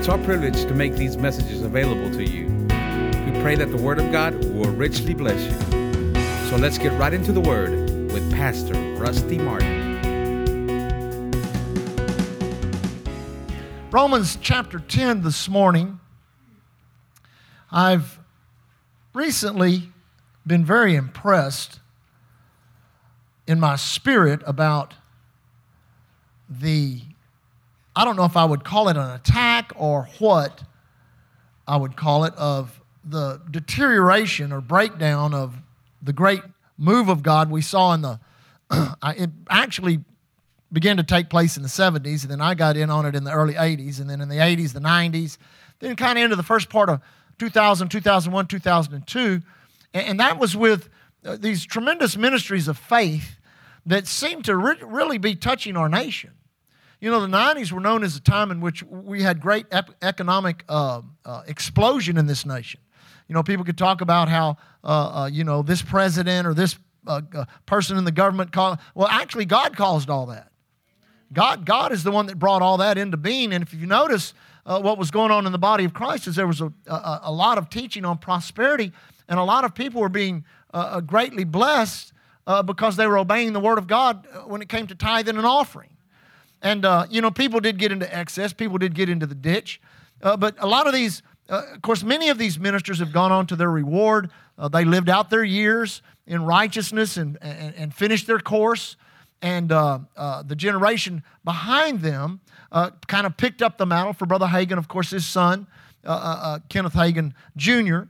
It's our privilege to make these messages available to you. We pray that the Word of God will richly bless you. So let's get right into the Word with Pastor Rusty Martin. Romans chapter 10 this morning. I've recently been very impressed in my spirit about the, I don't know if I would call it an attack or what I would call it, of the deterioration or breakdown of the great move of God we saw in the, it actually began to take place in the 70s, and then I got in on it in the early 80s, and then in the 80s, the 90s, then kind of into the first part of 2000, 2001, 2002. And that was with uh, these tremendous ministries of faith that seemed to re- really be touching our nation. You know, the 90s were known as a time in which we had great ep- economic uh, uh, explosion in this nation. You know, people could talk about how, uh, uh, you know, this president or this uh, person in the government called. Well, actually, God caused all that. God, God is the one that brought all that into being. And if you notice uh, what was going on in the body of Christ, is there was a, a, a, lot of teaching on prosperity, and a lot of people were being uh, uh greatly blessed uh, because they were obeying the Word of God uh, when it came to tithing and offering. And, uh, you know, people did get into excess, people did get into the ditch. but a lot of these, of course, many of these ministers have gone on to their reward. they lived out their years in righteousness and, and, and finished their course and uh, uh, the generation behind them uh, kind of picked up the mantle for Brother Hagin. Of course, his son, uh, uh, uh, Kenneth Hagin Jr.,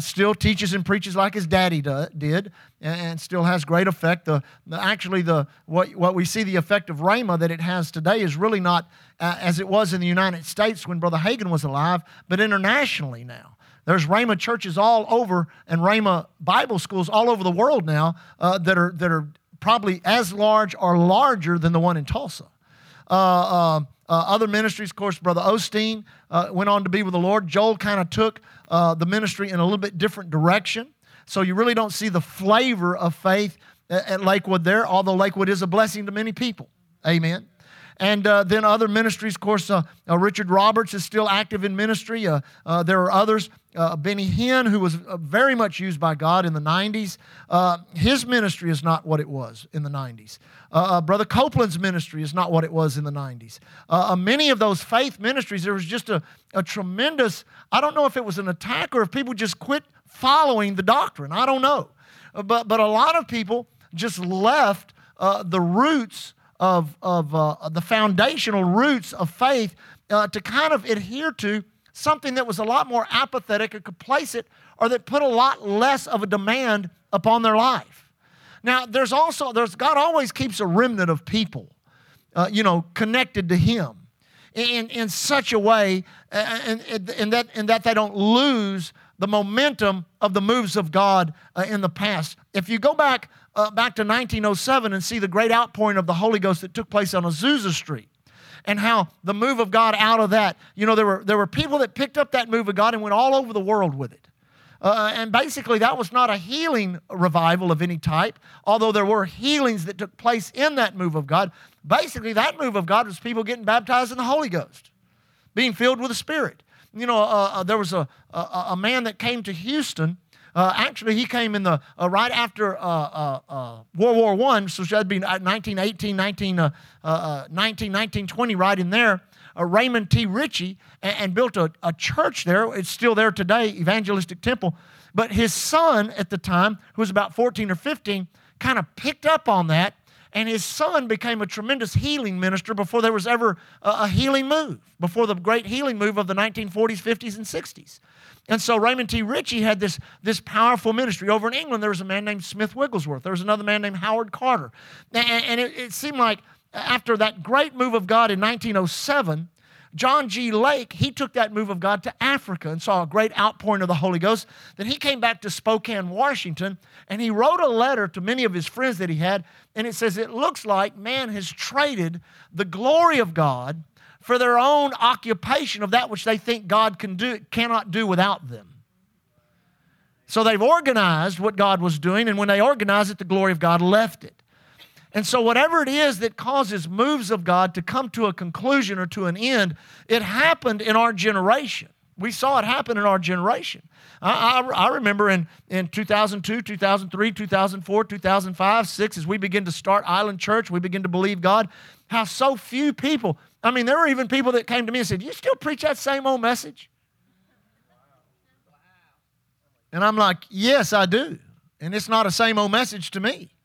still teaches and preaches like his daddy do, did, and, and, still has great effect. The, the, actually, the what, what we see the effect of Rhema that it has today is really not as it was in the United States when Brother Hagin was alive, but internationally now. There's Rhema churches all over and Rhema Bible schools all over the world now uh, that are that are probably as large or larger than the one in Tulsa. Uh, uh, other ministries, of course, Brother Osteen uh, went on to be with the Lord. Joel kind of took uh, the ministry in a little bit different direction. So you really don't see the flavor of faith at, at Lakewood there, although Lakewood is a blessing to many people. Amen. And uh, then other ministries, of course, uh, uh, Richard Roberts is still active in ministry. There are others. Benny Hinn, who was very much used by God in the 90s, his ministry is not what it was in the 90s. Uh, uh, Brother Copeland's ministry is not what it was in the 90s. Uh, many of those faith ministries, there was just a, a tremendous, I don't know if it was an attack or if people just quit following the doctrine. I don't know. But, but a lot of people just left the roots of, of uh, the foundational roots of faith uh, to kind of adhere to something that was a lot more apathetic or complacent or that put a lot less of a demand upon their life. Now, there's also, there's, God always keeps a remnant of people, uh, you know, connected to Him in, in such a way and, and, that, and that they don't lose the momentum of the moves of God uh, in the past. If you go back uh, back to 1907 and see the great outpouring of the Holy Ghost that took place on Azusa Street and how the move of God out of that, you know, there were, there were people that picked up that move of God and went all over the world with it. Uh, and basically, that was not a healing revival of any type, although there were healings that took place in that move of God. Basically, that move of God was people getting baptized in the Holy Ghost, being filled with the Spirit. You know, uh, uh, there was a, a, a man that came to Houston uh, actually, he came in the uh, right after uh, World War One, so that'd be 1918, 19, 19, 1920, right in there. Raymond T. Richey, and, and built a, a church there. It's still there today, Evangelistic Temple. But his son at the time, who was about 14 or 15, kind of picked up on that and his son became a tremendous healing minister before there was ever a, a, healing move, before the great healing move of the 1940s, 50s, and 60s. And so Raymond T. Richey had this, this powerful ministry. Over in England, there was a man named Smith Wigglesworth. There was another man named Howard Carter. And, and it, it seemed like after that great move of God in 1907, John G. Lake, he took that move of God to Africa and saw a great outpouring of the Holy Ghost. Then he came back to Spokane, Washington, and he wrote a letter to many of his friends that he had. And it says, It looks like man has traded the glory of God for their own occupation of that which they think God can do, cannot do without them. So they've organized what God was doing, and when they organized it, the glory of God left it. And so, whatever it is that causes moves of God to come to a conclusion or to an end, it happened in our generation. We saw it happen in our generation. I, I, I, remember in, in 2002, 2003, 2004, 2005, 6, as we begin to start Island Church, we begin to believe God, how so few people, I mean, there were even people that came to me and said, Do You still preach that same old message? And I'm like, Yes, I do. And it's not a same old message to me.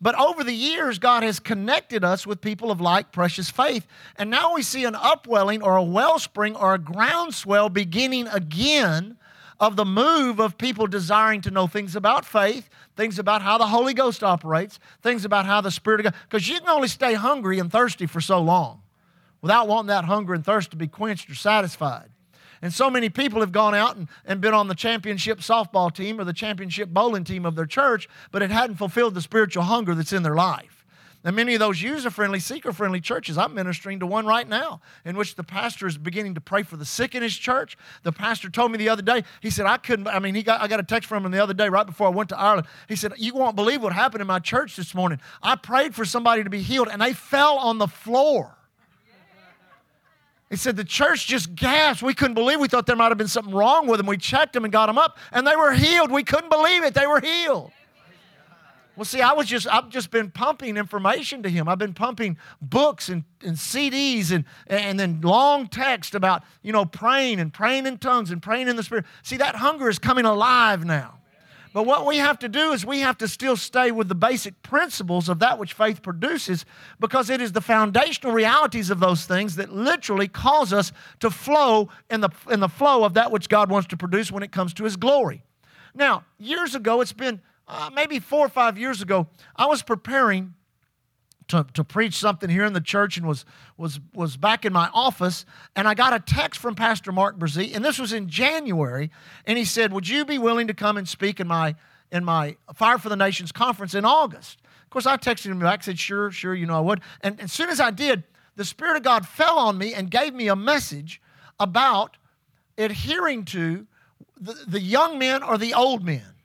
But over the years, God has connected us with people of like precious faith. And now we see an upwelling or a wellspring or a groundswell beginning again of the move of people desiring to know things about faith, things about how the Holy Ghost operates, things about how the Spirit of God, because you can only stay hungry and thirsty for so long without wanting that hunger and thirst to be quenched or satisfied. And so many people have gone out and, and been on the championship softball team or the championship bowling team of their church, but it hadn't fulfilled the spiritual hunger that's in their life. And many of those user friendly, seeker friendly churches, I'm ministering to one right now in which the pastor is beginning to pray for the sick in his church. The pastor told me the other day, he said, I couldn't, I mean, he got, I got a text from him the other day right before I went to Ireland. He said, You won't believe what happened in my church this morning. I prayed for somebody to be healed and they fell on the floor. He said the church just gasped. We couldn't believe. We thought there might have been something wrong with them. We checked them and got them up, and they were healed. We couldn't believe it. They were healed. Well, see, I was just I've just been pumping information to him. I've been pumping books and, and CDs and and then long text about you know praying and praying in tongues and praying in the spirit. See, that hunger is coming alive now. But what we have to do is we have to still stay with the basic principles of that which faith produces because it is the foundational realities of those things that literally cause us to flow in the, in the flow of that which God wants to produce when it comes to His glory. Now, years ago, it's been uh, maybe four or five years ago, I was preparing to, to preach something here in the church and was, was, was back in my office. And I got a text from Pastor Mark Brazee, and this was in January. And he said, Would you be willing to come and speak in my, in my Fire for the Nations conference in August? Of course, I texted him back, said, Sure, sure, you know I would. And as soon as I did, the Spirit of God fell on me and gave me a message about adhering to the, the young men or the old men.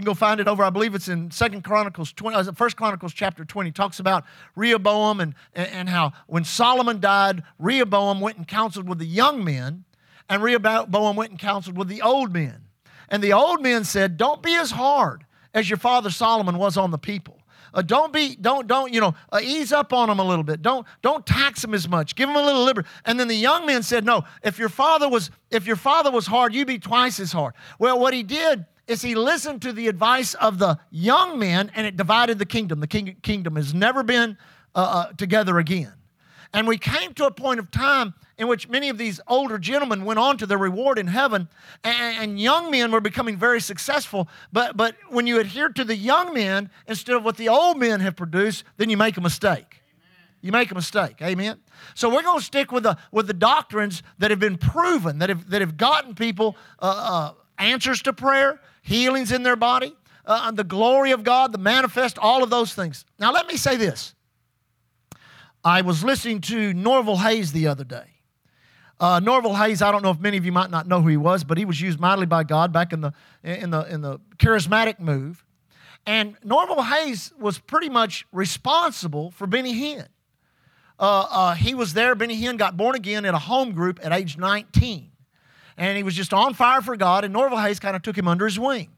You can go find it over, I believe it's in Second Chronicles 20, uh, First Chronicles chapter 20. talks about Rehoboam and, and how when Solomon died, Rehoboam went and counseled with the young men, and Rehoboam went and counseled with the old men. And the old men said, Don't be as hard as your father Solomon was on the people. Uh, don't be, don't, don't, you know, uh, ease up on them a little bit. Don't, don't tax them as much. Give them a little liberty. And then the young men said, no, if your father was, if your father was hard, you'd be twice as hard. Well, what he did is he listened to the advice of the young men and it divided the kingdom. The king, kingdom has never been uh, uh, together again. And we came to a point of time in which many of these older gentlemen went on to their reward in heaven, and, and, young men were becoming very successful. But, but when you adhere to the young men instead of what the old men have produced, then you make a mistake. You make a mistake. Amen. So we're going to stick with the with the doctrines that have been proven, that have that have gotten people uh, uh, answers to prayer, healings in their body, uh, the glory of God, the manifest, all of those things. Now, let me say this. I was listening to Norvel Hayes the other day. Uh, Norvel Hayes, I don't know if many of you might not know who he was, but he was used mightily by God back in the, in the, in the charismatic move. And Norvel Hayes was pretty much responsible for Benny Hinn. Uh, uh, he was there. Benny Hinn got born again in a home group at age 19 and he was just on fire for God, and Norvel Hayes kind of took him under his wing.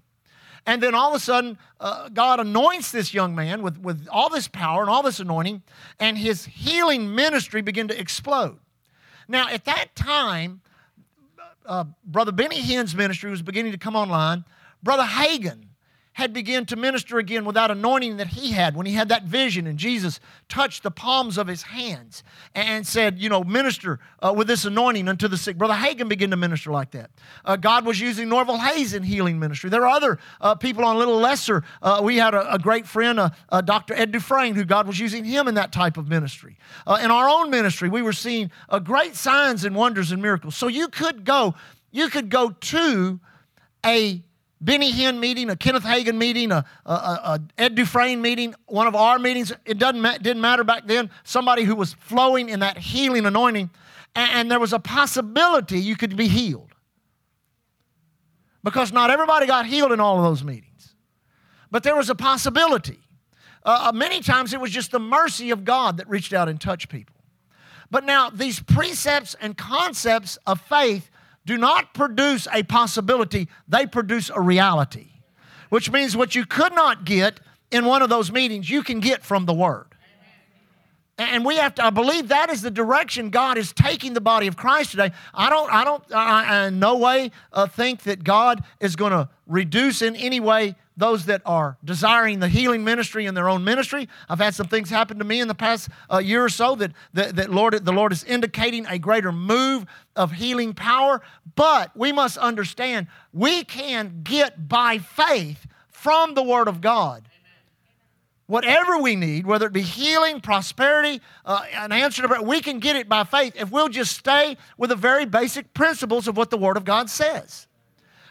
And then all of a sudden, uh, God anoints this young man with, with all this power and all this anointing, and his healing ministry began to explode. Now, at that time, uh, Brother Benny Hinn's ministry was beginning to come online. Brother Hagin had begun to minister again without anointing that he had when he had that vision and Jesus touched the palms of his hands and said, you know, minister uh, with this anointing unto the sick. Brother Hagin began to minister like that. Uh, God was using Norvel Hayes in healing ministry. There are other uh, people on a little lesser. Uh, we had a, a great friend, uh, uh, Dr. Ed Dufresne, who God was using him in that type of ministry. in our own ministry, we were seeing great signs and wonders and miracles. So you could go, you could go to a Benny Hinn meeting, a Kenneth Hagin meeting, a, a, a, Ed Dufresne meeting, one of our meetings. It doesn't ma- didn't matter back then. Somebody who was flowing in that healing anointing, and, and there was a possibility you could be healed. Because not everybody got healed in all of those meetings, but there was a possibility. Uh, uh, many times it was just the mercy of God that reached out and touched people. But now, these precepts and concepts of faith do not produce a possibility, they produce a reality, which means what you could not get in one of those meetings, you can get from the Word. And we have to, I believe that is the direction God is taking the body of Christ today. I don't, I don't, I, in no way uh, think that God is going to reduce in any way those that are desiring the healing ministry in their own ministry. I've had some things happen to me in the past uh, year or so that, that, that Lord, the Lord is indicating a greater move of healing power. But we must understand we can get by faith from the Word of God whatever we need, whether it be healing, prosperity, uh, an answer to prayer, we can get it by faith if we'll just stay with the very basic principles of what the Word of God says.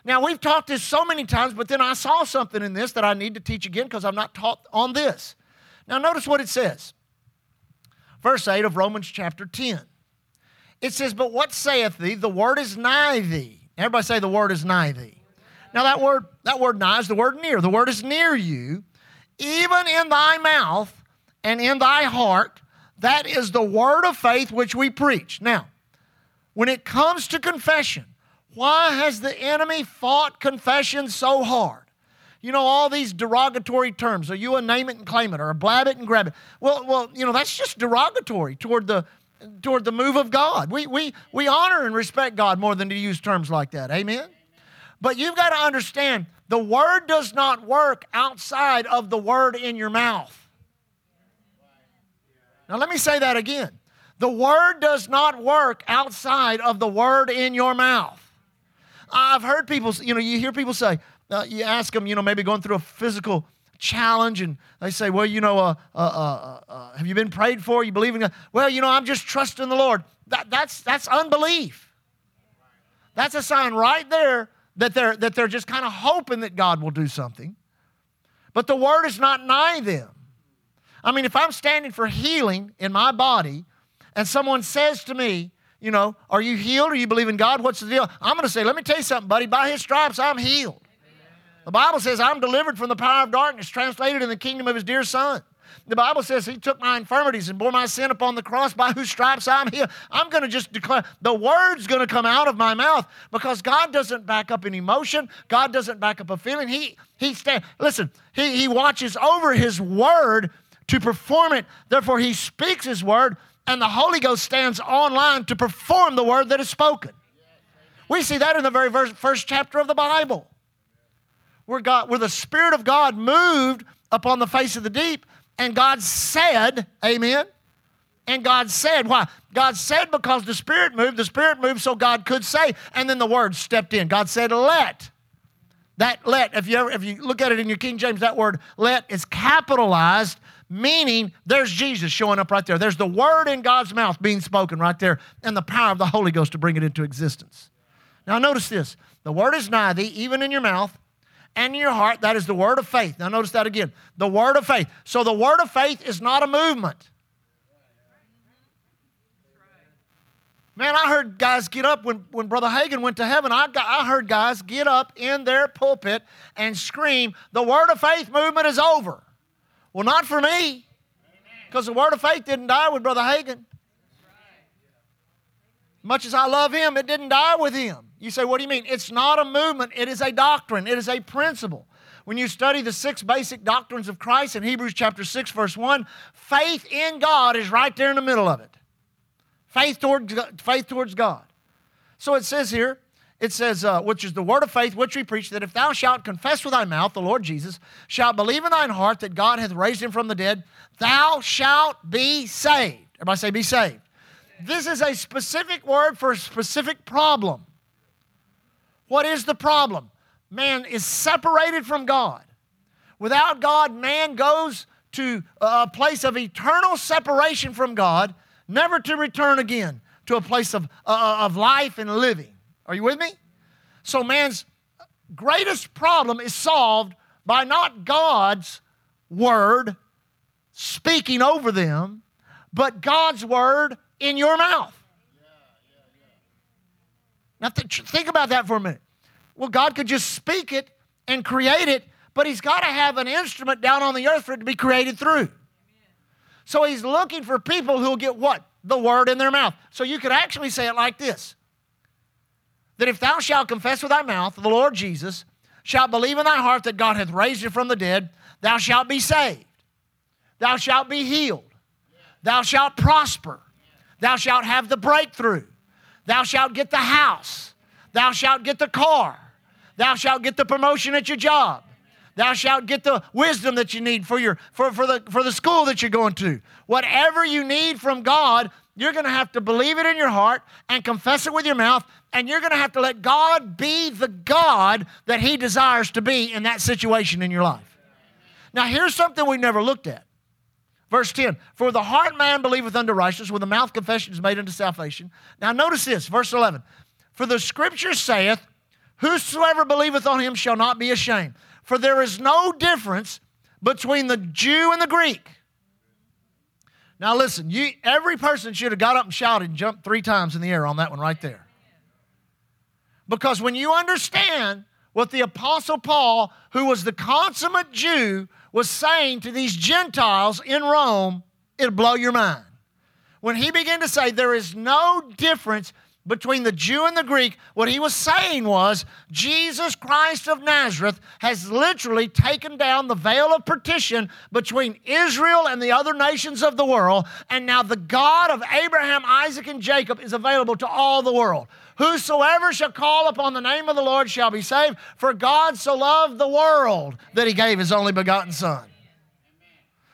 Now, we've talked this so many times, but then I saw something in this that I need to teach again because I'm not taught on this. Now, notice what it says. Verse 8 of Romans chapter 10. It says, But what saith thee? The word is nigh thee. Everybody say, The word is nigh thee. Now, that word, that word nigh is the word near. The word is near you even in thy mouth and in thy heart. That is the word of faith which we preach. Now, when it comes to confession, why has the enemy fought confession so hard? You know, all these derogatory terms. Are you a name it and claim it or a blab it and grab it? Well, well, you know, that's just derogatory toward the toward the move of God. We we we honor and respect God more than to use terms like that. Amen. But you've got to understand the word does not work outside of the word in your mouth. Now, let me say that again. The word does not work outside of the word in your mouth. I've heard people, you know, you hear people say, uh, you ask them, you know, maybe going through a physical challenge, and they say, well, you know, uh, uh, uh, uh have you been prayed for? You believe in God? Well, you know, I'm just trusting the Lord. That, that's, that's unbelief. That's a sign right there that they're, that they're just kind of hoping that God will do something. But the word is not nigh them. I mean, if I'm standing for healing in my body and someone says to me, you know, are you healed or you believe in God? What's the deal? I'm going to say, let me tell you something, buddy. By his stripes, I'm healed. The Bible says, I'm delivered from the power of darkness, translated in the kingdom of his dear son. The Bible says he took my infirmities and bore my sin upon the cross by whose stripes I'm healed. I'm going to just declare the word's going to come out of my mouth because God doesn't back up an emotion. God doesn't back up a feeling. He he stand listen, he, he watches over his word to perform it. Therefore, he speaks his word, and the Holy Ghost stands online to perform the word that is spoken. We see that in the very first chapter of the Bible. Where God, where the Spirit of God moved upon the face of the deep, and God said, Amen. And God said, why? God said because the Spirit moved, the Spirit moved so God could say, and then the Word stepped in. God said, let. That let, if you, ever, if you look at it in your King James, that word let is capitalized, meaning there's Jesus showing up right there. There's the Word in God's mouth being spoken right there, and the power of the Holy Ghost to bring it into existence. Now, notice this the Word is nigh thee, even in your mouth and in your heart. That is the word of faith. Now, notice that again. The word of faith. So, the word of faith is not a movement. Man, I heard guys get up when, when Brother Hagin went to heaven. I, got, I heard guys get up in their pulpit and scream, The word of faith movement is over. Well, not for me, because the word of faith didn't die with Brother Hagin. Much as I love him, it didn't die with him. You say, what do you mean? It's not a movement, it is a doctrine, it is a principle. When you study the six basic doctrines of Christ in Hebrews chapter 6, verse 1, faith in God is right there in the middle of it. Faith towards, faith towards God. So it says here, it says, uh, which is the word of faith which we preach, that if thou shalt confess with thy mouth the Lord Jesus, shalt believe in thine heart that God hath raised him from the dead, thou shalt be saved. Everybody say, be saved. This is a specific word for a specific problem. What is the problem? Man is separated from God. Without God, man goes to a place of eternal separation from God, never to return again to a place of, uh, of life and living. Are you with me? So, man's greatest problem is solved by not God's word speaking over them, but God's word in your mouth. Now, th- think about that for a minute. Well, God could just speak it and create it, but he's got to have an instrument down on the earth for it to be created through. So he's looking for people who will get what? The word in their mouth. So you could actually say it like this that if thou shalt confess with thy mouth the Lord Jesus, shalt believe in thy heart that God hath raised him from the dead, thou shalt be saved. Thou shalt be healed. Thou shalt prosper. Thou shalt have the breakthrough. Thou shalt get the house. Thou shalt get the car. Thou shalt get the promotion at your job. Thou shalt get the wisdom that you need for, your, for, for, the, for the school that you're going to. Whatever you need from God, you're going to have to believe it in your heart and confess it with your mouth, and you're going to have to let God be the God that He desires to be in that situation in your life. Now, here's something we never looked at. Verse 10 For the heart man believeth unto righteousness, with the mouth confession is made unto salvation. Now, notice this, verse 11. For the scripture saith, Whosoever believeth on him shall not be ashamed. For there is no difference between the Jew and the Greek. Now listen, you, every person should have got up and shouted and jumped three times in the air on that one right there. Because when you understand what the Apostle Paul, who was the consummate Jew, was saying to these Gentiles in Rome, it'll blow your mind. When he began to say there is no difference between the Jew and the Greek, what he was saying was Jesus Christ of Nazareth has literally taken down the veil of partition between Israel and the other nations of the world, and now the God of Abraham, Isaac, and Jacob is available to all the world. Whosoever shall call upon the name of the Lord shall be saved, for God so loved the world that he gave his only begotten Son.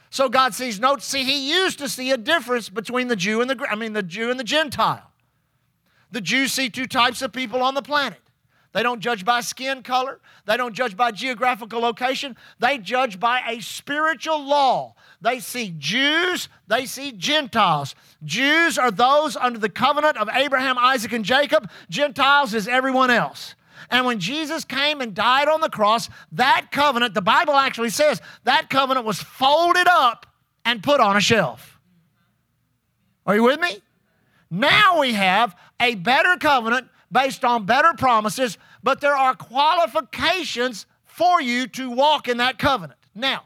So God sees no, see, he used to see a difference between the Jew and the, I mean, the Jew and the Gentile. The Jews see two types of people on the planet. They don't judge by skin color. They don't judge by geographical location. They judge by a spiritual law. They see Jews, they see Gentiles. Jews are those under the covenant of Abraham, Isaac, and Jacob. Gentiles is everyone else. And when Jesus came and died on the cross, that covenant, the Bible actually says, that covenant was folded up and put on a shelf. Are you with me? Now we have a better covenant based on better promises, but there are qualifications for you to walk in that covenant. Now,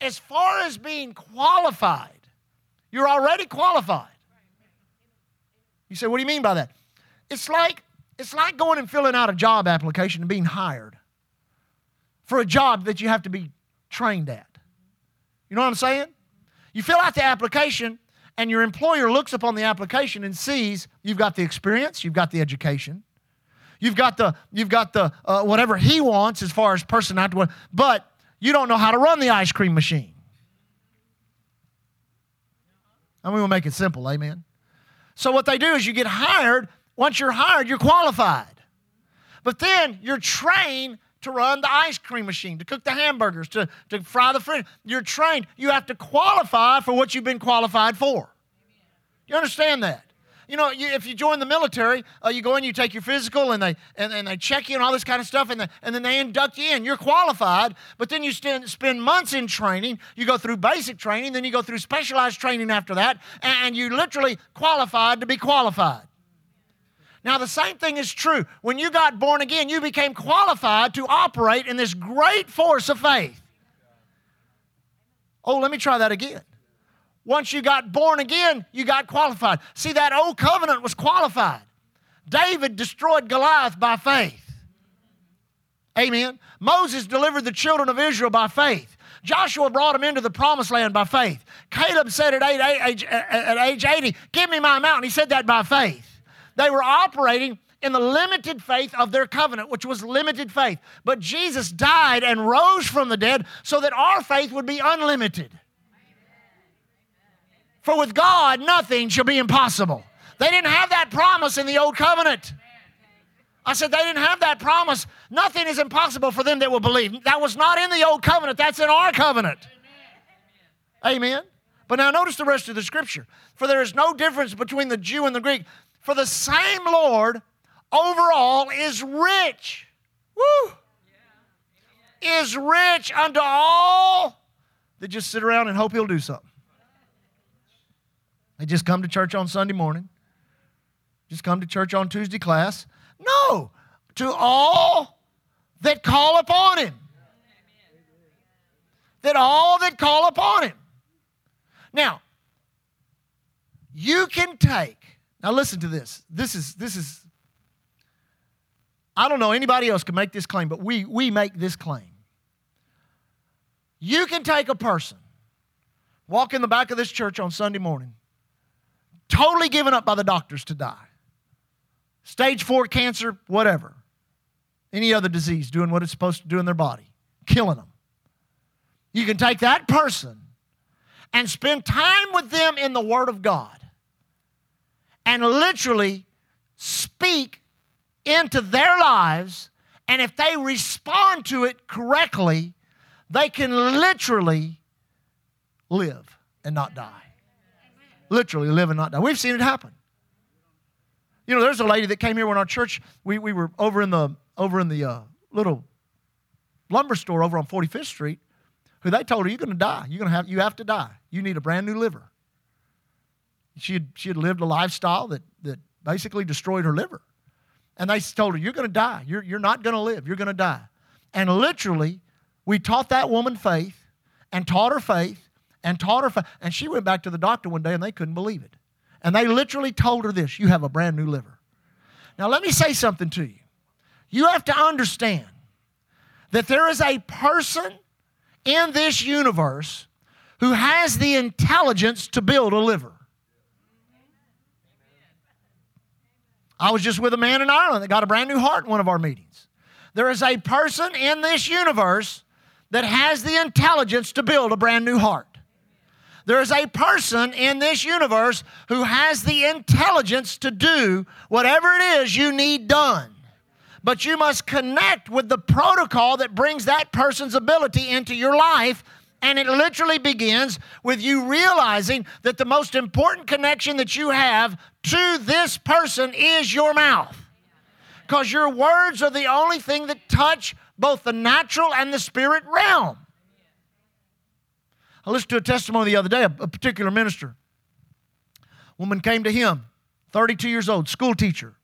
as far as being qualified, you're already qualified. You say, what do you mean by that? It's like it's like going and filling out a job application and being hired for a job that you have to be trained at. You know what I'm saying? You fill out the application and your employer looks upon the application and sees you've got the experience, you've got the education, you've got the you've got the uh, whatever he wants as far as personality, but you don't know how to run the ice cream machine. And we will make it simple, amen. So what they do is you get hired. Once you're hired, you're qualified. But then you're trained to run the ice cream machine, to cook the hamburgers, to, to fry the food. You're trained. You have to qualify for what you've been qualified for. You understand that? You know, you, if you join the military, uh, you go in, you take your physical, and they and, and they check you and all this kind of stuff, and, the, and then they induct you in. You're qualified, but then you spend, spend months in training. You go through basic training, then you go through specialized training after that, and, and you literally qualified to be qualified. Now, the same thing is true. When you got born again, you became qualified to operate in this great force of faith. Oh, let me try that again. Once you got born again, you got qualified. See, that old covenant was qualified. David destroyed Goliath by faith. Amen. Moses delivered the children of Israel by faith. Joshua brought them into the promised land by faith. Caleb said at age, at age 80, Give me my mountain. He said that by faith. They were operating in the limited faith of their covenant, which was limited faith. But Jesus died and rose from the dead so that our faith would be unlimited. For with God, nothing shall be impossible. They didn't have that promise in the old covenant. I said they didn't have that promise. Nothing is impossible for them that will believe. That was not in the old covenant, that's in our covenant. Amen. But now notice the rest of the scripture. For there is no difference between the Jew and the Greek, for the same Lord overall is rich. Woo! Is rich unto all that just sit around and hope he'll do something. They just come to church on Sunday morning, just come to church on Tuesday class. No, to all that call upon him. that all that call upon him. Now, you can take, now listen to this. This is, this is, I don't know anybody else can make this claim, but we, we make this claim. You can take a person, walk in the back of this church on Sunday morning, totally given up by the doctors to die. Stage four cancer, whatever. Any other disease doing what it's supposed to do in their body, killing them. You can take that person and spend time with them in the Word of God and literally speak into their lives. And if they respond to it correctly, they can literally live and not die. Literally live and not die. We've seen it happen. You know, there's a lady that came here when our church, we, we were over in the, over in the uh, little lumber store over on 45th Street, who they told her, you're going to die. You're going to have, you have to die. You need a brand new liver. She had, she had lived a lifestyle that, that basically destroyed her liver. And they told her, You're going to die. You're, you're not going to live. You're going to die. And literally, we taught that woman faith and taught her faith and taught her faith. And she went back to the doctor one day and they couldn't believe it. And they literally told her this You have a brand new liver. Now, let me say something to you. You have to understand that there is a person in this universe who has the intelligence to build a liver. I was just with a man in Ireland that got a brand new heart in one of our meetings. There is a person in this universe that has the intelligence to build a brand new heart. There is a person in this universe who has the intelligence to do whatever it is you need done. But you must connect with the protocol that brings that person's ability into your life and it literally begins with you realizing that the most important connection that you have to this person is your mouth. Because your words are the only thing that touch both the natural and the spirit realm. I listened to a testimony the other day, a, particular minister. Woman came to him, 32 years old, school teacher.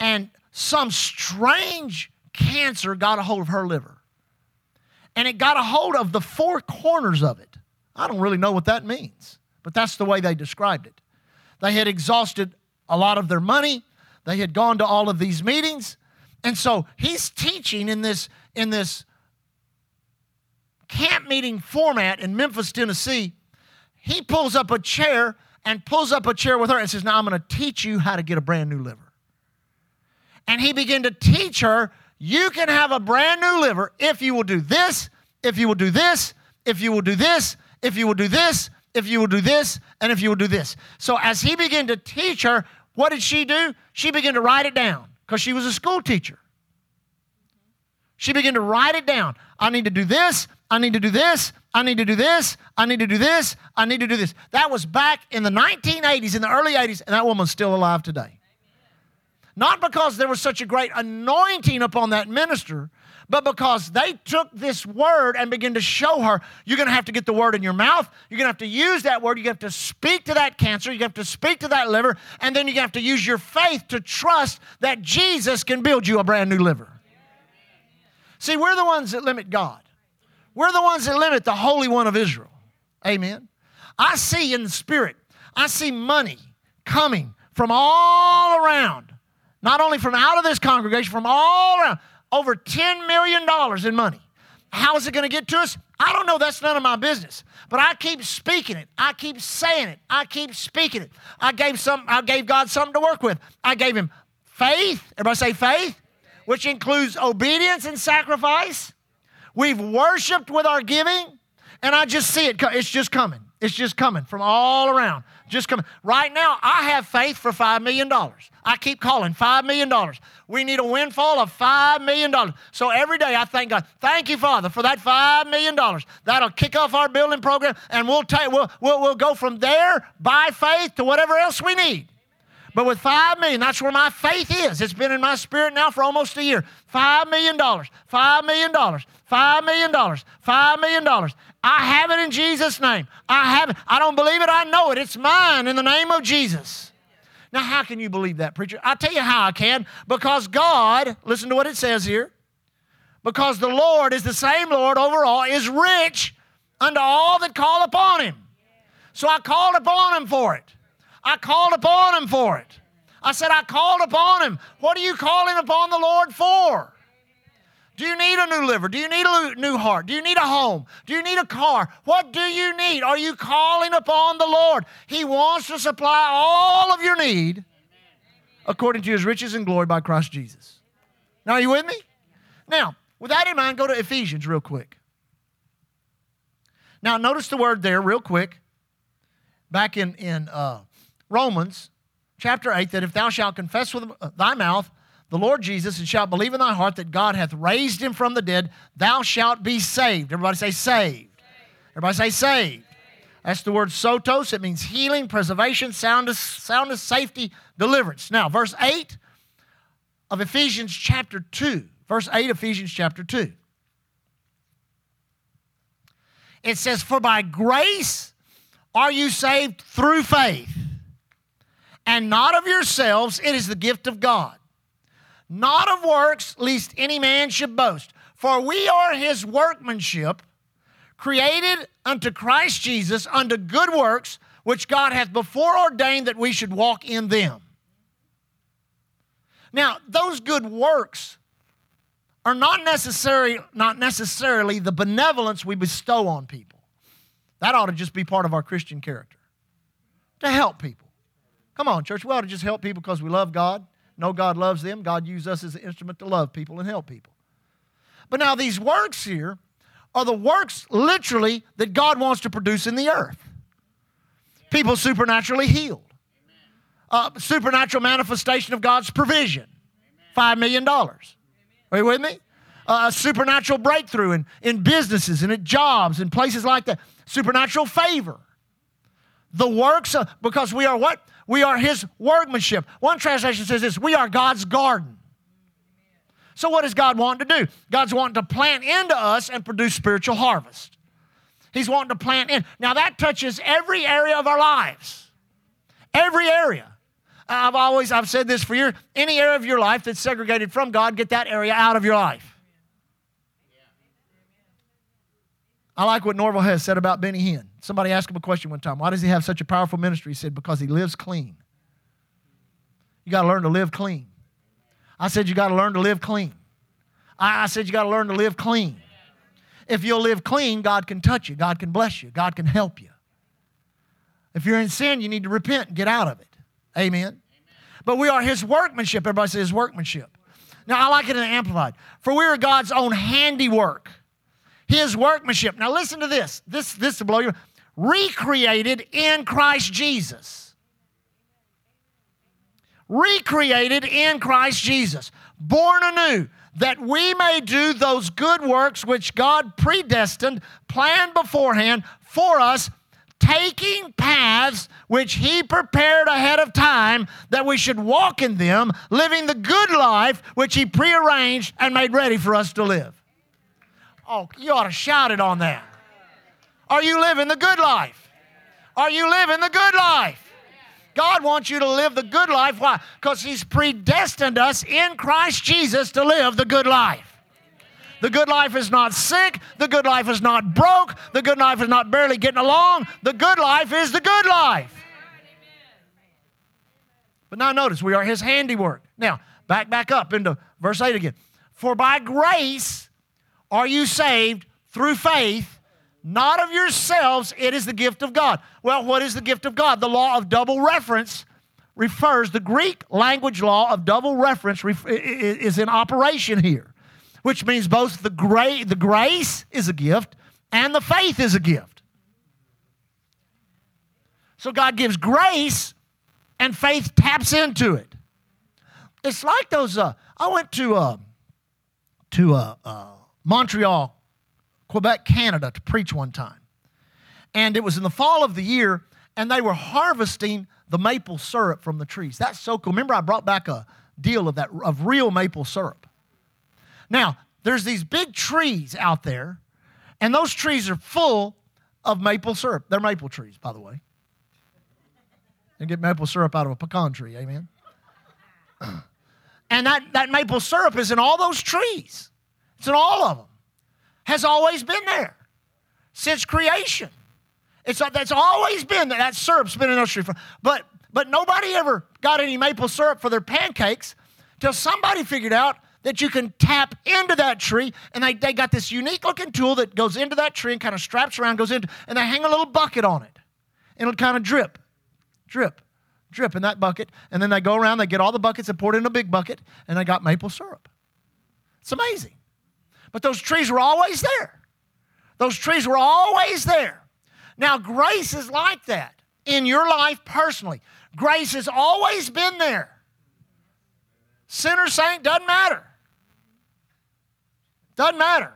And some strange cancer got a hold of her liver and it got a hold of the four corners of it. I don't really know what that means, but that's the way they described it. They had exhausted a lot of their money, they had gone to all of these meetings, and so he's teaching in this, in this camp meeting format in Memphis, Tennessee. He pulls up a chair and pulls up a chair with her and says, Now I'm going to teach you how to get a brand new liver. And he began to teach her you can have a brand new liver if you will do this, if you will do this, if you will do this, if you will do this, if you will do this, and if you will do this. So as he began to teach her, what did she do? She began to write it down because she was a school teacher. She began to write it down. I need to do this. I need to do this. I need to do this. I need to do this. I need to do this. That was back in the 1980s, in the early 80s, and that woman's still alive today. Not because there was such a great anointing upon that minister, but because they took this word and began to show her you're going to have to get the word in your mouth. You're going to have to use that word. You have to speak to that cancer. You have to speak to that liver. And then you have to use your faith to trust that Jesus can build you a brand new liver. See, we're the ones that limit God, we're the ones that limit the Holy One of Israel. Amen. I see in the Spirit, I see money coming from all around not only from out of this congregation, from all around, over $10 million in money. How is it going to get to us? I don't know. That's none of my business. But I keep speaking it. I keep saying it. I keep speaking it. I gave some. I gave God something to work with. I gave him faith. Everybody say faith, which includes obedience and sacrifice. We've worshiped with our giving, and I just see it. It's just coming. It's just coming from all around. Just coming. Right now, I have faith for $5 million. I keep calling $5 million. We need a windfall of $5 million. So every day I thank God. Thank you, Father, for that $5 million. That'll kick off our building program, and we'll, take, we'll, we'll, we'll go from there by faith to whatever else we need. But with 5 million, that's where my faith is. It's been in my spirit now for almost a year. $5 million, $5 million, $5 million, $5 million. I have it in Jesus' name. I have it. I don't believe it, I know it. It's mine in the name of Jesus. Now, how can you believe that, preacher? I'll tell you how I can. Because God, listen to what it says here. because the Lord is the same Lord over all, is rich unto all that call upon him. So I called upon him for it. I called upon him for it. I said, I called upon him. What are you calling upon the Lord for? Do you need a new liver? Do you need a new heart? Do you need a home? Do you need a car? What do you need? Are you calling upon the Lord? He wants to supply all of your need according to his riches and glory by Christ Jesus. Now, are you with me? Now, with that in mind, go to Ephesians real quick. Now, notice the word there, real quick, back in, in uh, Romans chapter 8, that if thou shalt confess with thy mouth the Lord Jesus and shalt believe in thy heart that God hath raised him from the dead, thou shalt be saved. Everybody say saved. Everybody say saved. That's the word sotos. It means healing, preservation, soundness, soundness, safety, deliverance. Now, verse 8 of Ephesians chapter 2. Verse 8, Ephesians chapter 2. It says, For by grace are you saved through faith, and not of yourselves, it is the gift of God. Not of works, lest any man should boast. For we are his workmanship, created unto Christ Jesus unto good works, which God hath before ordained that we should walk in them. Now, those good works are not necessarily, not necessarily the benevolence we bestow on people. That ought to just be part of our Christian character. To help people. Come on, church, we ought to just help people because we love God. Know God loves them. God used us as an instrument to love people and help people. But now these works here are the works literally that God wants to produce in the earth. People supernaturally healed. Uh, supernatural manifestation of God's provision. $5 million. Are you with me? Uh, a supernatural breakthrough in, in businesses and at jobs and places like that. Supernatural favor. The works of, because we are what? We are His workmanship. One translation says this we are God's garden. So, what does God want to do? God's wanting to plant into us and produce spiritual harvest. He's wanting to plant in. Now, that touches every area of our lives. Every area. I've always, I've said this for years any area of your life that's segregated from God, get that area out of your life. I like what Norvel has said about Benny Hinn. Somebody asked him a question one time. Why does he have such a powerful ministry? He said, Because he lives clean. You got to learn to live clean. I said, You got to learn to live clean. I, I said, You got to learn to live clean. If you'll live clean, God can touch you, God can bless you, God can help you. If you're in sin, you need to repent and get out of it. Amen. Amen. But we are his workmanship. Everybody says his workmanship. Now, I like it in Amplified. For we are God's own handiwork, his workmanship. Now, listen to this. This, this will blow you. Recreated in Christ Jesus. Recreated in Christ Jesus. Born anew that we may do those good works which God predestined, planned beforehand for us taking paths which He prepared ahead of time that we should walk in them, living the good life which He prearranged and made ready for us to live. Oh, you ought to shout it on that. Are you living the good life? Are you living the good life? God wants you to live the good life. Why? Because He's predestined us in Christ Jesus to live the good life. The good life is not sick. The good life is not broke. The good life is not barely getting along. The good life is the good life. But now notice, we are his handiwork. Now, back back up into verse 8 again. For by grace are you saved through faith, not of yourselves, it is the gift of God. Well, what is the gift of God? The law of double reference refers, the Greek language law of double reference is in operation here which means both the, gra- the grace is a gift and the faith is a gift. So God gives grace and faith taps into it. It's like those. Uh, I went to uh, to uh, uh, Montreal, Quebec, Canada, to preach one time, and it was in the fall of the year, and they were harvesting the maple syrup from the trees. That's so cool. Remember, I brought back a deal of that of real maple syrup. Now, there's these big trees out there, and those trees are full of maple syrup. They're maple trees, by the way. You get maple syrup out of a pecan tree, amen? and that, that maple syrup is in all those trees. It's in all of them. Has always been there since creation. It's that's always been. That syrup's been in those trees. But but nobody ever got any maple syrup for their pancakes till somebody figured out that you can tap into that tree and they, they got this unique looking tool that goes into that tree and kind of straps around, goes into, and they hang a little bucket on it. And it'll kind of drip, drip, drip in that bucket. And then they go around, they get all the buckets and pour it in a big bucket, and they got maple syrup. It's amazing. But those trees were always there. Those trees were always there. Now, grace is like that in your life personally. Grace has always been there. Sinner, saint, doesn't matter. Doesn't matter.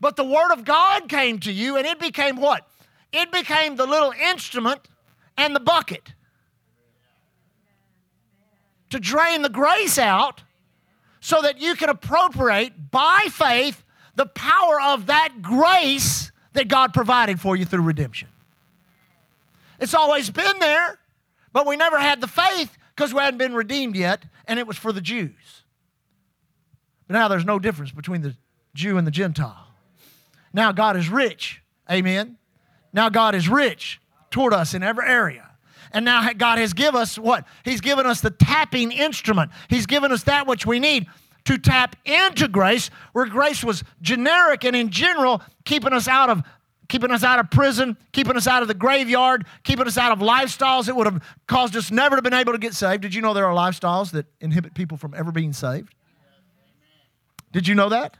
But the Word of God came to you, and it became what? It became the little instrument and the bucket to drain the grace out so that you can appropriate by faith the power of that grace that God provided for you through redemption. It's always been there, but we never had the faith because we hadn't been redeemed yet, and it was for the Jews. But now there's no difference between the Jew and the Gentile. Now God is rich. Amen. Now God is rich toward us in every area. And now God has given us what? He's given us the tapping instrument. He's given us that which we need to tap into grace, where grace was generic and in general, keeping us out of keeping us out of prison, keeping us out of the graveyard, keeping us out of lifestyles that would have caused us never to have been able to get saved. Did you know there are lifestyles that inhibit people from ever being saved? Did you know that?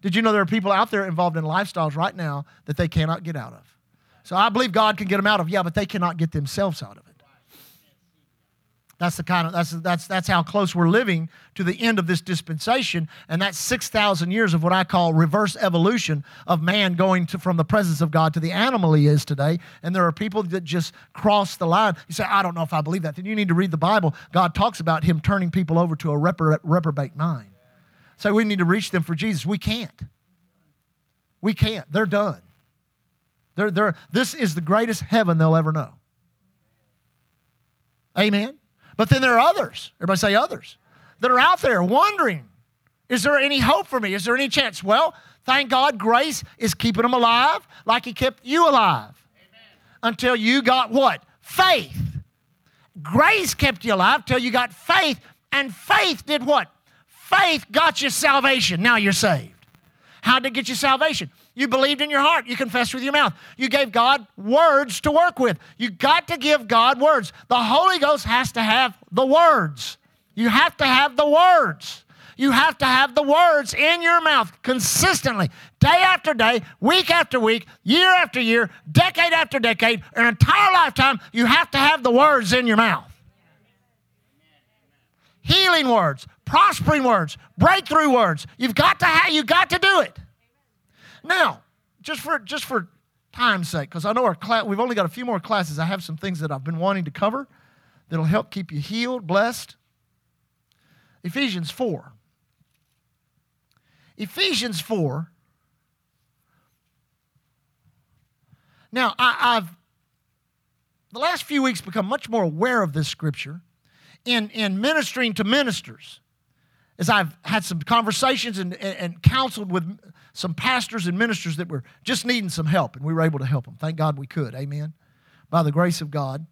Did you know there are people out there involved in lifestyles right now that they cannot get out of? So I believe God can get them out of, yeah, but they cannot get themselves out of it. That's the kind of that's that's that's how close we're living to the end of this dispensation, and that's six thousand years of what I call reverse evolution of man going to, from the presence of God to the animal he is today. And there are people that just cross the line. You say, I don't know if I believe that. Then you need to read the Bible. God talks about him turning people over to a reprobate mind. So we need to reach them for Jesus. We can't. We can't. They're done. They're, they're, this is the greatest heaven they'll ever know. Amen. But then there are others, everybody say others, that are out there wondering is there any hope for me? Is there any chance? Well, thank God grace is keeping them alive like He kept you alive Amen. until you got what? Faith. Grace kept you alive till you got faith, and faith did what? Faith got you salvation. Now you're saved. How did it get you salvation? You believed in your heart. You confessed with your mouth. You gave God words to work with. You got to give God words. The Holy Ghost has to have the words. You have to have the words. You have to have the words in your mouth consistently, day after day, week after week, year after year, decade after decade, an entire lifetime. You have to have the words in your mouth. Healing words, prospering words, breakthrough words. You've got to have, you got to do it. Now, just for just for time's sake, because I know our class, we've only got a few more classes. I have some things that I've been wanting to cover that'll help keep you healed, blessed. Ephesians 4. Ephesians 4. Now, I, have the last few weeks become much more aware of this scripture in, in ministering to ministers as I've had some conversations and, and, and, counseled with some pastors and ministers that were just needing some help, and we were able to help them. Thank God we could. Amen. By the grace of God.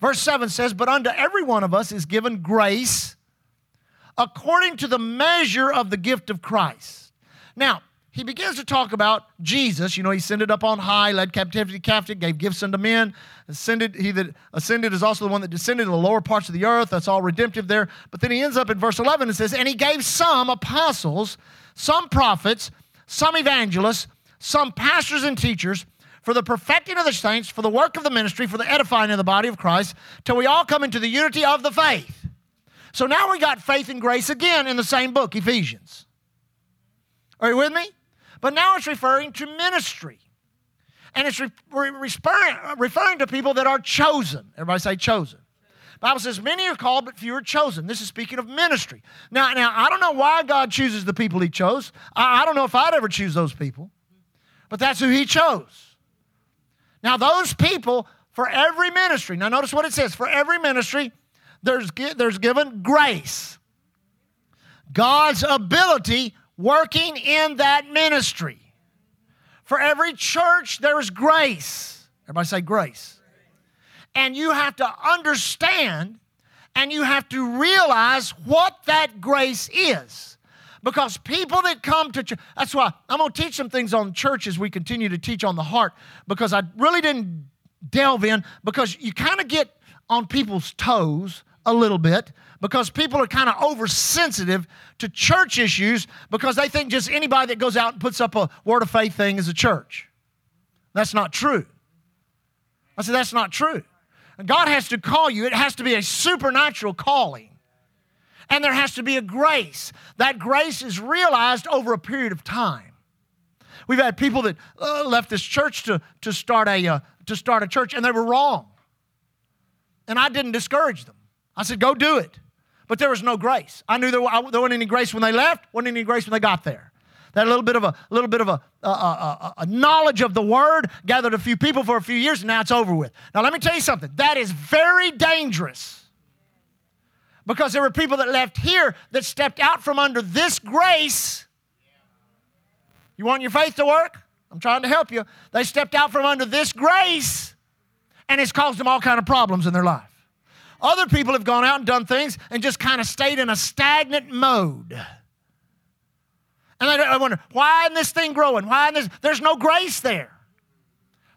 Verse 7 says, But unto every one of us is given grace according to the measure of the gift of Christ. Now, he begins to talk about Jesus. You know, he ascended up on high, led captivity captive, gave gifts unto men. Ascended, he that ascended is also the one that descended in the lower parts of the earth. That's all redemptive there. But then he ends up in verse 11 and says, And he gave some apostles, some prophets, some evangelists, some pastors and teachers for the perfecting of the saints, for the work of the ministry, for the edifying of the body of Christ, till we all come into the unity of the faith. So now we got faith and grace again in the same book, Ephesians. Are you with me? But now it's referring to ministry. And it's re- re- referring to people that are chosen. Everybody say chosen. Bible says, many are called, but few are chosen. This is speaking of ministry. Now, now I don't know why God chooses the people he chose. I, I don't know if I'd ever choose those people, but that's who he chose. Now, those people, for every ministry, now notice what it says for every ministry, there's, there's given grace. God's ability working in that ministry. For every church, there's grace. Everybody say grace. And you have to understand and you have to realize what that grace is. Because people that come to church, that's why I'm going to teach some things on church as we continue to teach on the heart, because I really didn't delve in, because you kind of get on people's toes a little bit because people are kind of oversensitive to church issues because they think just anybody that goes out and puts up a word of faith thing is a church. That's not true. I said, that's not true. God has to call you, it has to be a supernatural calling. And there has to be a grace. That grace is realized over a period of time. We've had people that uh, left this church to, to, start a, uh, to start a church, and they were wrong. And I didn't discourage them. I said, go do it. But there was no grace. I knew there, there wasn't any grace when they left, wasn't any grace when they got there. That little bit of a little bit of a, a, a, a, knowledge of the word, gathered a few people for a few years, and now it's over with. Now let me tell you something. That is very dangerous. Because there were people that left here that stepped out from under this grace. You want your faith to work? I'm trying to help you. They stepped out from under this grace, and it's caused them all kind of problems in their life. Other people have gone out and done things and just kind of stayed in a stagnant mode. And I wonder, why isn't this thing growing? Why isn't this? There's no grace there.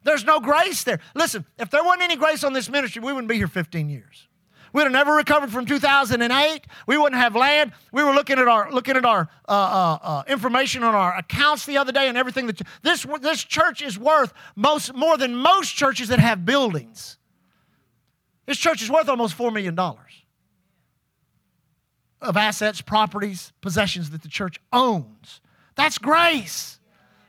There's no grace there. Listen, if there wasn't any grace on this ministry, we wouldn't be here 15 years. We'd have never recovered from 2008. We wouldn't have land. We were looking at our looking at our uh, uh, uh, information on our accounts the other day and everything that this this church is worth most more than most churches that have buildings. This church is worth almost $4 million of assets, properties, possessions that the church owns. That's grace,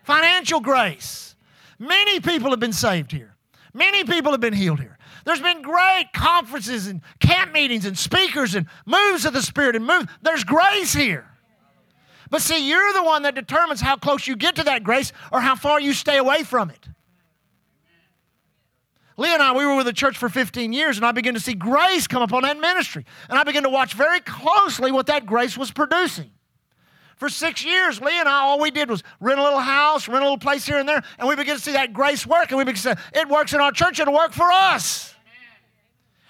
financial grace. Many people have been saved here, many people have been healed here. There's been great conferences and camp meetings and speakers and moves of the Spirit and move. There's grace here. But see, you're the one that determines how close you get to that grace or how far you stay away from it. Lee and I, we were with the church for 15 years, and I began to see grace come upon that ministry. And I began to watch very closely what that grace was producing. For six years, Lee and I, all we did was rent a little house, rent a little place here and there, and we began to see that grace work. And we began to say, it works in our church, it'll work for us.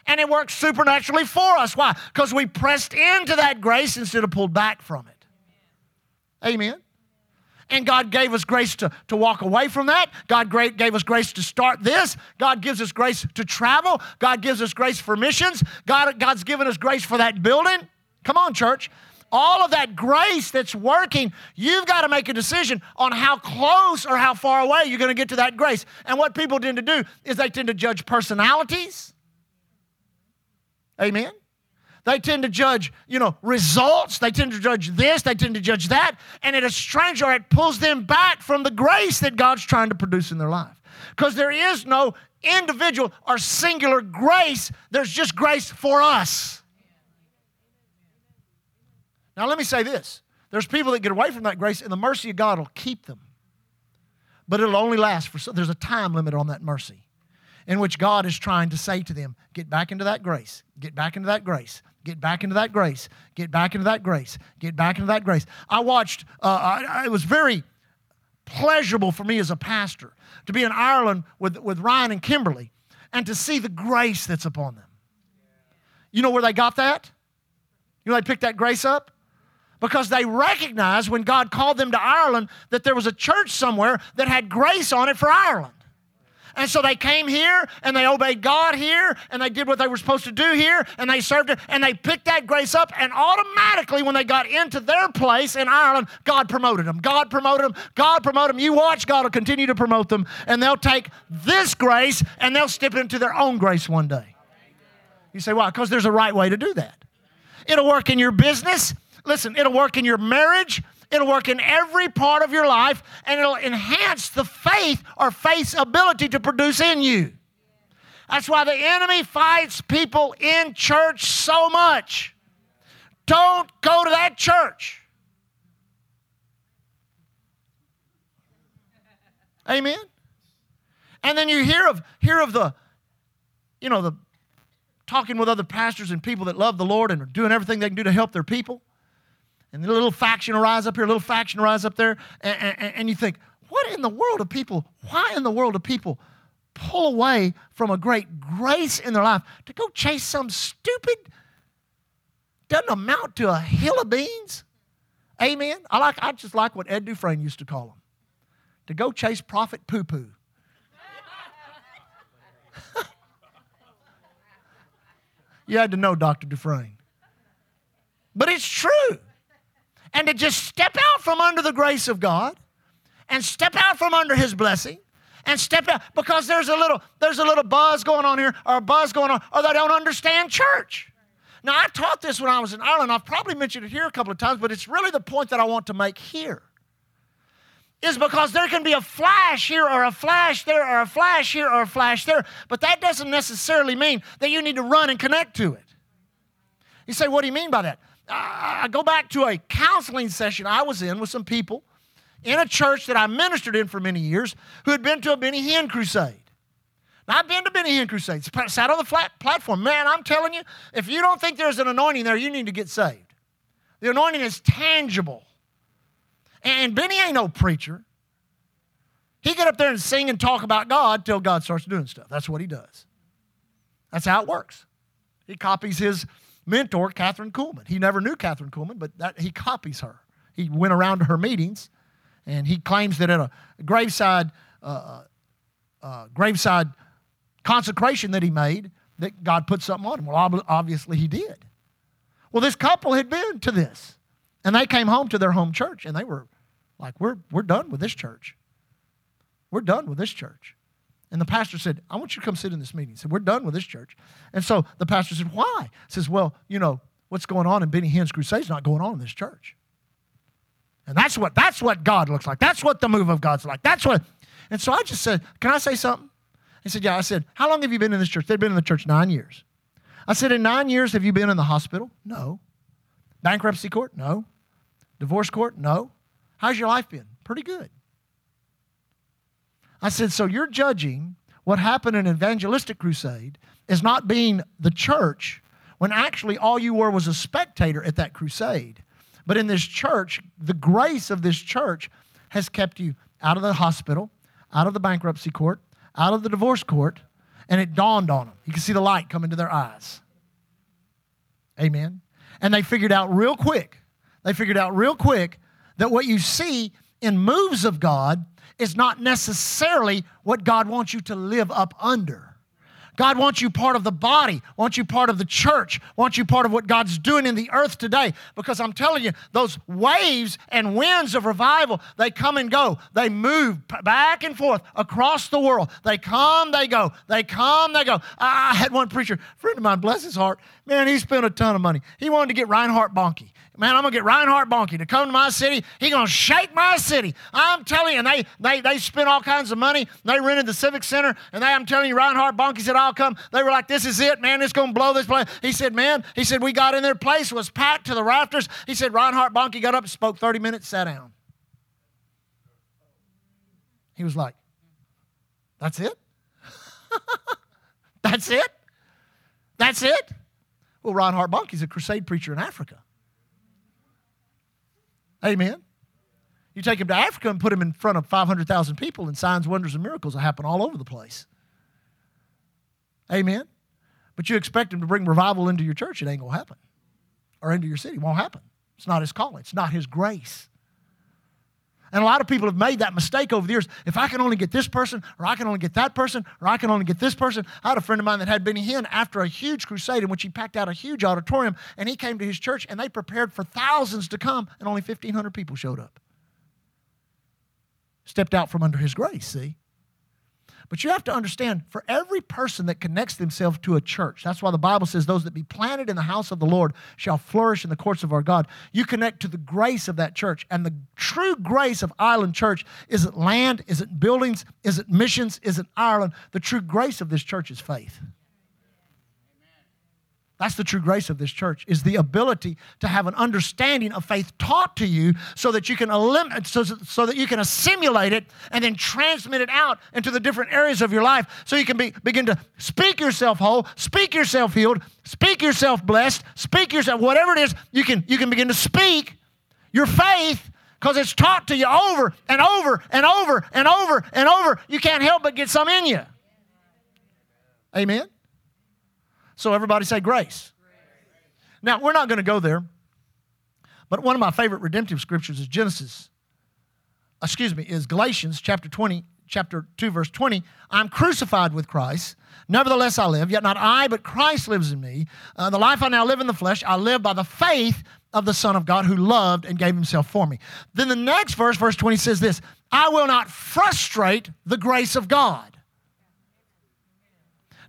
And it works supernaturally for us. Why? Because we pressed into that grace instead of pulled back from it. Amen. And God gave us grace to, to walk away from that. God great, gave us grace to start this. God gives us grace to travel. God gives us grace for missions. God, God's given us grace for that building. Come on, church. All of that grace that's working, you've got to make a decision on how close or how far away you're going to get to that grace. And what people tend to do is they tend to judge personalities. Amen. They tend to judge, you know, results. They tend to judge this. They tend to judge that. And it estranges or it pulls them back from the grace that God's trying to produce in their life. Because there is no individual or singular grace, there's just grace for us. Now, let me say this there's people that get away from that grace, and the mercy of God will keep them. But it'll only last for, so there's a time limit on that mercy in which God is trying to say to them, get back into that grace, get back into that grace, Get back into that grace. Get back into that grace. Get back into that grace. I watched, uh, I, it was very pleasurable for me as a pastor to be in Ireland with, with Ryan and Kimberly and to see the grace that's upon them. You know where they got that? You know, they picked that grace up? Because they recognized when God called them to Ireland that there was a church somewhere that had grace on it for Ireland. And so they came here and they obeyed God here and they did what they were supposed to do here and they served it and they picked that grace up and automatically when they got into their place in Ireland, God promoted them. God promoted them. God promoted them. You watch, God will continue to promote them and they'll take this grace and they'll step into their own grace one day. You say, why? Because there's a right way to do that. It'll work in your business. Listen, it'll work in your marriage. It'll work in every part of your life and it'll enhance the faith or faith's ability to produce in you. That's why the enemy fights people in church so much. Don't go to that church. Amen. And then you hear of hear of the you know the talking with other pastors and people that love the Lord and are doing everything they can do to help their people. And a little faction will rise up here, a little faction will rise up there. And, and, and you think, what in the world of people, why in the world of people pull away from a great grace in their life to go chase some stupid, doesn't amount to a hill of beans? Amen. I like I just like what Ed Dufresne used to call them. To go chase prophet poo poo. you had to know Dr. Dufresne. But it's true. And to just step out from under the grace of God and step out from under his blessing and step out because there's a little there's a little buzz going on here or a buzz going on or they don't understand church. Now I taught this when I was in Ireland. I've probably mentioned it here a couple of times, but it's really the point that I want to make here. Is because there can be a flash here or a flash there or a flash here or a flash there, but that doesn't necessarily mean that you need to run and connect to it. You say, what do you mean by that? I go back to a counseling session I was in with some people in a church that I ministered in for many years who had been to a Benny Hinn crusade. Now, I've been to Benny Hinn crusades, sat on the flat platform. Man, I'm telling you, if you don't think there's an anointing there, you need to get saved. The anointing is tangible. And Benny ain't no preacher. He get up there and sing and talk about God till God starts doing stuff. That's what he does. That's how it works. He copies his mentor, Kathryn Kuhlman. He never knew Kathryn Kuhlman, but that, he copies her. He went around to her meetings and he claims that at a graveside, uh, uh, uh, graveside consecration that he made, that God put something on him. Well, obviously he did. Well, this couple had been to this, and they came home to their home church, and they were like, "We're we're done with this church. We're done with this church." And the pastor said, I want you to come sit in this meeting. He said, We're done with this church. And so the pastor said, Why? He says, Well, you know, what's going on in Benny Hinn's crusade is not going on in this church. And that's what that's what God looks like. That's what the move of God's like. That's what. And so I just said, "Can I say something?" He said, "Yeah." I said, "How long have you been in this church?" They'd been in the church nine years. I said, "In nine years, have you been in the hospital?" No. Bankruptcy court? No. Divorce court? No. How's your life been? Pretty good. I said, "So you're judging what happened in an evangelistic crusade as not being the church when actually all you were was a spectator at that crusade." But in this church, the grace of this church has kept you out of the hospital, out of the bankruptcy court, out of the divorce court, and it dawned on them. You can see the light come into their eyes. Amen. And they figured out real quick, they figured out real quick that what you see in moves of God is not necessarily what God wants you to live up under. God wants you part of the body, wants you part of the church, wants you part of what God's doing in the earth today. Because I'm telling you, those waves and winds of revival, they come and go. They move back and forth across the world. They come, they go. They come, they go. I had one preacher, friend of mine, bless his heart, man, he spent a ton of money. He wanted to get Reinhard Bonnke man, I'm gonna get Reinhard Bonnke to come to my city. He gonna shake my city. I'm telling you, and they they they spent all kinds of money. They rented the Civic Center, and they, I'm telling you, Reinhard Bonnke said, I'll come. They were like, This is it, man, it's gonna blow this place. He said, Man, he said, we got in there, place was packed to the rafters. He said, Reinhard Bonnke got up, spoke 30 minutes, sat down. He was like, That's it? That's it? That's it? Well, Reinhard Bonnke's a crusade preacher in Africa. Amen. You take him to Africa and put him in front of 500,000 people, and signs, wonders, and miracles will happen all over the place. Amen. But you expect him to bring revival into your church, it ain't going to happen. Or into your city, it won't happen. It's not his calling, it's not his grace. And a lot of people have made that mistake over the years. If I can only get this person, or I can only get that person, or I can only get this person. I had a friend of mine that had Benny Hinn after a huge crusade in which he packed out a huge auditorium, and he came to his church, and they prepared for thousands to come, and only 1,500 people showed up. Stepped out from under his grace, see? But you have to understand for every person that connects themselves to a church, that's why the Bible says, Those that be planted in the house of the Lord shall flourish in the courts of our God. You connect to the grace of that church. And the true grace of Island Church isn't land, isn't buildings, isn't missions, isn't Ireland. The true grace of this church is faith. That's the true grace of this church is the ability to have an understanding of faith taught to you so that you can eliminate so, so that you can assimilate it and then transmit it out into the different areas of your life so you can be, begin to speak yourself whole, speak yourself healed, speak yourself blessed, speak yourself whatever it is, you can you can begin to speak Your faith, because it's taught to you over and over and over and over and over, you can't help but get some in you. Amen? So everybody say grace. Now, we're not going to go there, but one of my favorite redemptive scriptures is Genesis, excuse me, is Galatians chapter 20, chapter 2, verse 20. I'm crucified with Christ. Nevertheless, I live, yet not I, but Christ lives in me. Uh, the life I now live in the flesh, I live by the faith of the Son of God who loved and gave himself for me. Then the next verse, verse 20, says this I will not frustrate the grace of God.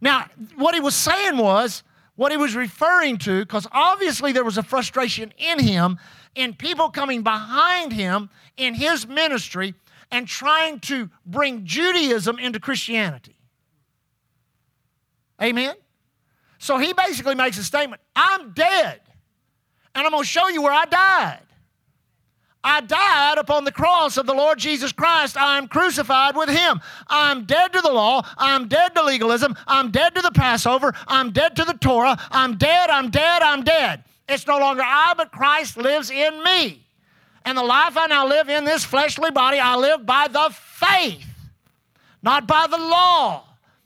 Now, what he was saying was, what he was referring to, because obviously there was a frustration in him, in people coming behind him in his ministry and trying to bring Judaism into Christianity. Amen? So he basically makes a statement I'm dead, and I'm going to show you where I died. I died upon the cross of the Lord Jesus Christ. I'm crucified with him. I'm dead to the law. I'm dead to legalism. I'm dead to the Passover. I'm dead to the Torah. I'm dead. I'm dead. I'm dead. It's no longer I, but Christ lives in me. And the life I now live in this fleshly body, I live by the faith, not by the law.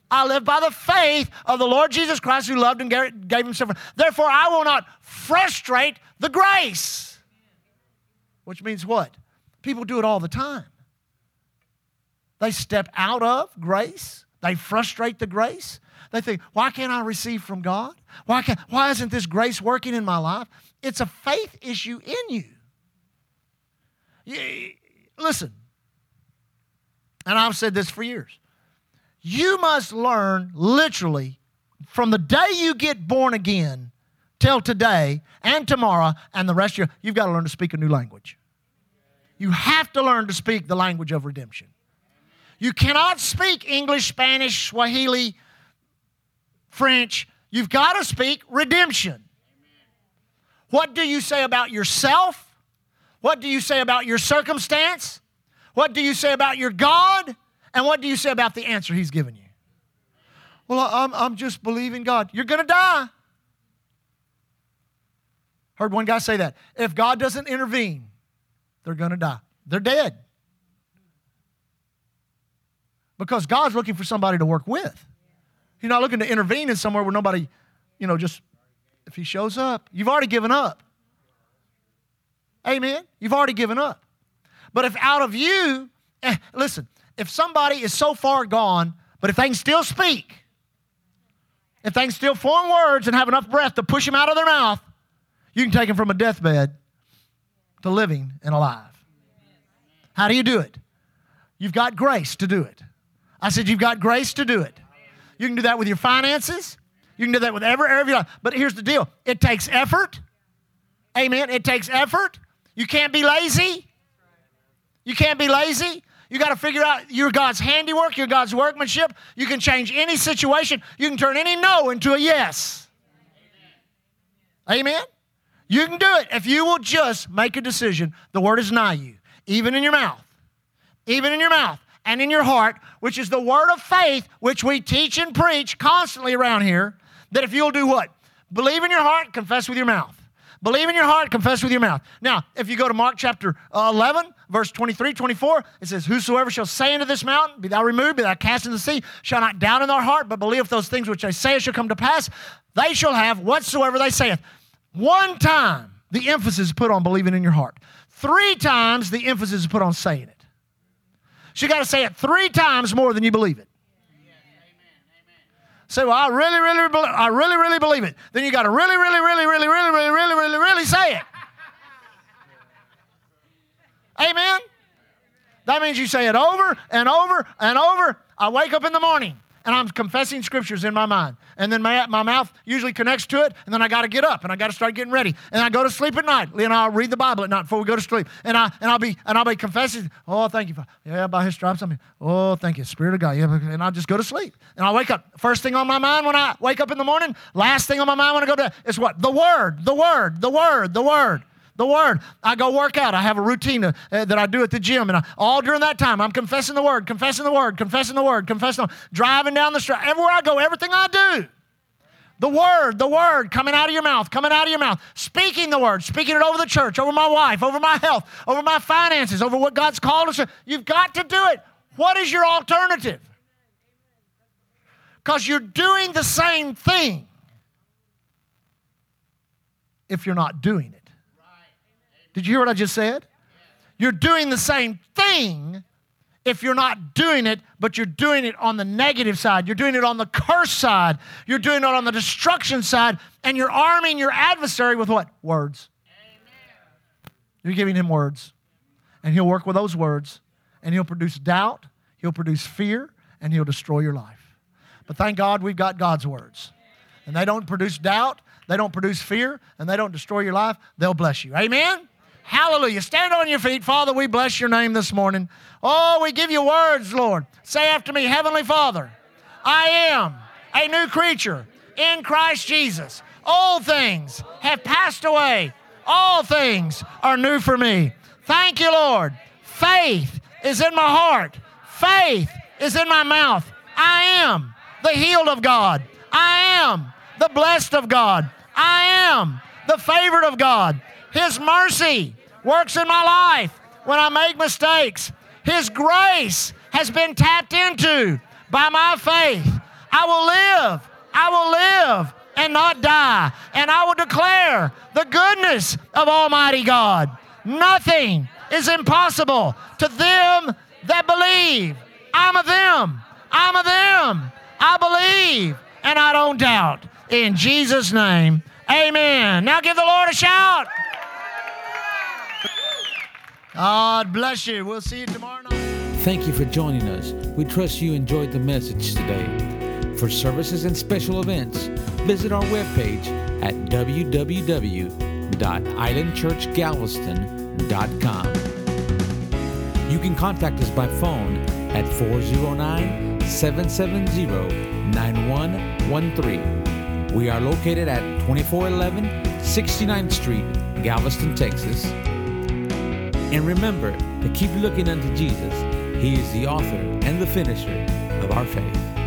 I live by the faith of the Lord Jesus Christ who loved and gave himself. Therefore, I will not frustrate the grace. Which means what? People do it all the time. They step out of grace, they frustrate the grace. They think, why can't I receive from God? Why, can't, why isn't this grace working in my life? It's a faith issue in you. Listen, and I've said this for years. You must learn literally from the day you get born again till today and tomorrow and the rest of your you've got to learn to speak a new language. You have to learn to speak the language of redemption. You cannot speak English, Spanish, Swahili, French. You've got to speak redemption. What do you say about yourself? What do you say about your circumstance? What do you say about your God? And what do you say about the answer He's given you? Well, I'm, I'm just believing God. You're going to die. Heard one guy say that. If God doesn't intervene, they're going to die. They're dead. Because God's looking for somebody to work with. He's not looking to intervene in somewhere where nobody, you know, just, if He shows up, you've already given up. Amen? You've already given up. But if out of you, eh, listen, if somebody is so far gone, but if they can still speak, if they can still form words and have enough breath to push them out of their mouth, you can take them from a deathbed to living and alive. How do you do it? You've got grace to do it. I said, You've got grace to do it. You can do that with your finances. You can do that with every area of your life. But here's the deal it takes effort. Amen. It takes effort. You can't be lazy. You can't be lazy. You got to figure out you're God's handiwork, you're God's workmanship. You can change any situation. You can turn any no into a yes. Amen. You can do it if you will just make a decision. The word is nigh you, even in your mouth, even in your mouth and in your heart, which is the word of faith, which we teach and preach constantly around here. That if you'll do what? Believe in your heart, confess with your mouth. Believe in your heart, confess with your mouth. Now, if you go to Mark chapter uh, 11, verse 23, 24, it says, Whosoever shall say unto this mountain, Be thou removed, be thou cast into the sea, shall not doubt in their heart, but believe those things which they say shall come to pass, they shall have whatsoever they saith. One time, the emphasis is put on believing in your heart. Three times, the emphasis is put on saying it. So you got to say it three times more than you believe it. Say, well, I really, really, I really, really believe it. Then you got to really, really, really, really, really, really, really, really, really say it. Amen. That means you say it over and over and over. I wake up in the morning and I'm confessing scriptures in my mind. And then my, my mouth usually connects to it, and then I got to get up and I got to start getting ready. And I go to sleep at night. And I'll read the Bible at night before we go to sleep. And, I, and, I'll, be, and I'll be confessing, oh, thank you. Yeah, by his stripes I'm here. Oh, thank you, Spirit of God. Yeah, and I'll just go to sleep. And I'll wake up. First thing on my mind when I wake up in the morning, last thing on my mind when I go to bed is what? The Word, the Word, the Word, the Word the word. I go work out. I have a routine uh, that I do at the gym. And I, all during that time, I'm confessing the word, confessing the word, confessing the word, confessing the word, driving down the street. Everywhere I go, everything I do. The word, the word coming out of your mouth, coming out of your mouth. Speaking the word, speaking it over the church, over my wife, over my health, over my finances, over what God's called us to. You've got to do it. What is your alternative? Because you're doing the same thing if you're not doing it. Did you hear what I just said? You're doing the same thing if you're not doing it, but you're doing it on the negative side. You're doing it on the curse side. You're doing it on the destruction side. And you're arming your adversary with what? Words. Amen. You're giving him words. And he'll work with those words. And he'll produce doubt, he'll produce fear, and he'll destroy your life. But thank God we've got God's words. And they don't produce doubt, they don't produce fear, and they don't destroy your life. They'll bless you. Amen? Hallelujah. Stand on your feet. Father, we bless your name this morning. Oh, we give you words, Lord. Say after me, Heavenly Father, I am a new creature in Christ Jesus. All things have passed away, all things are new for me. Thank you, Lord. Faith is in my heart, faith is in my mouth. I am the healed of God. I am the blessed of God. I am the favored of God. His mercy works in my life when I make mistakes. His grace has been tapped into by my faith. I will live, I will live and not die, and I will declare the goodness of Almighty God. Nothing is impossible to them that believe. I'm of them, I'm of them. I believe and I don't doubt. In Jesus' name, amen. Now give the Lord a shout. God bless you. We'll see you tomorrow night. Thank you for joining us. We trust you enjoyed the message today. For services and special events, visit our webpage at www.islandchurchgalveston.com. You can contact us by phone at 409 770 9113. We are located at 2411 69th Street, Galveston, Texas. And remember to keep looking unto Jesus. He is the author and the finisher of our faith.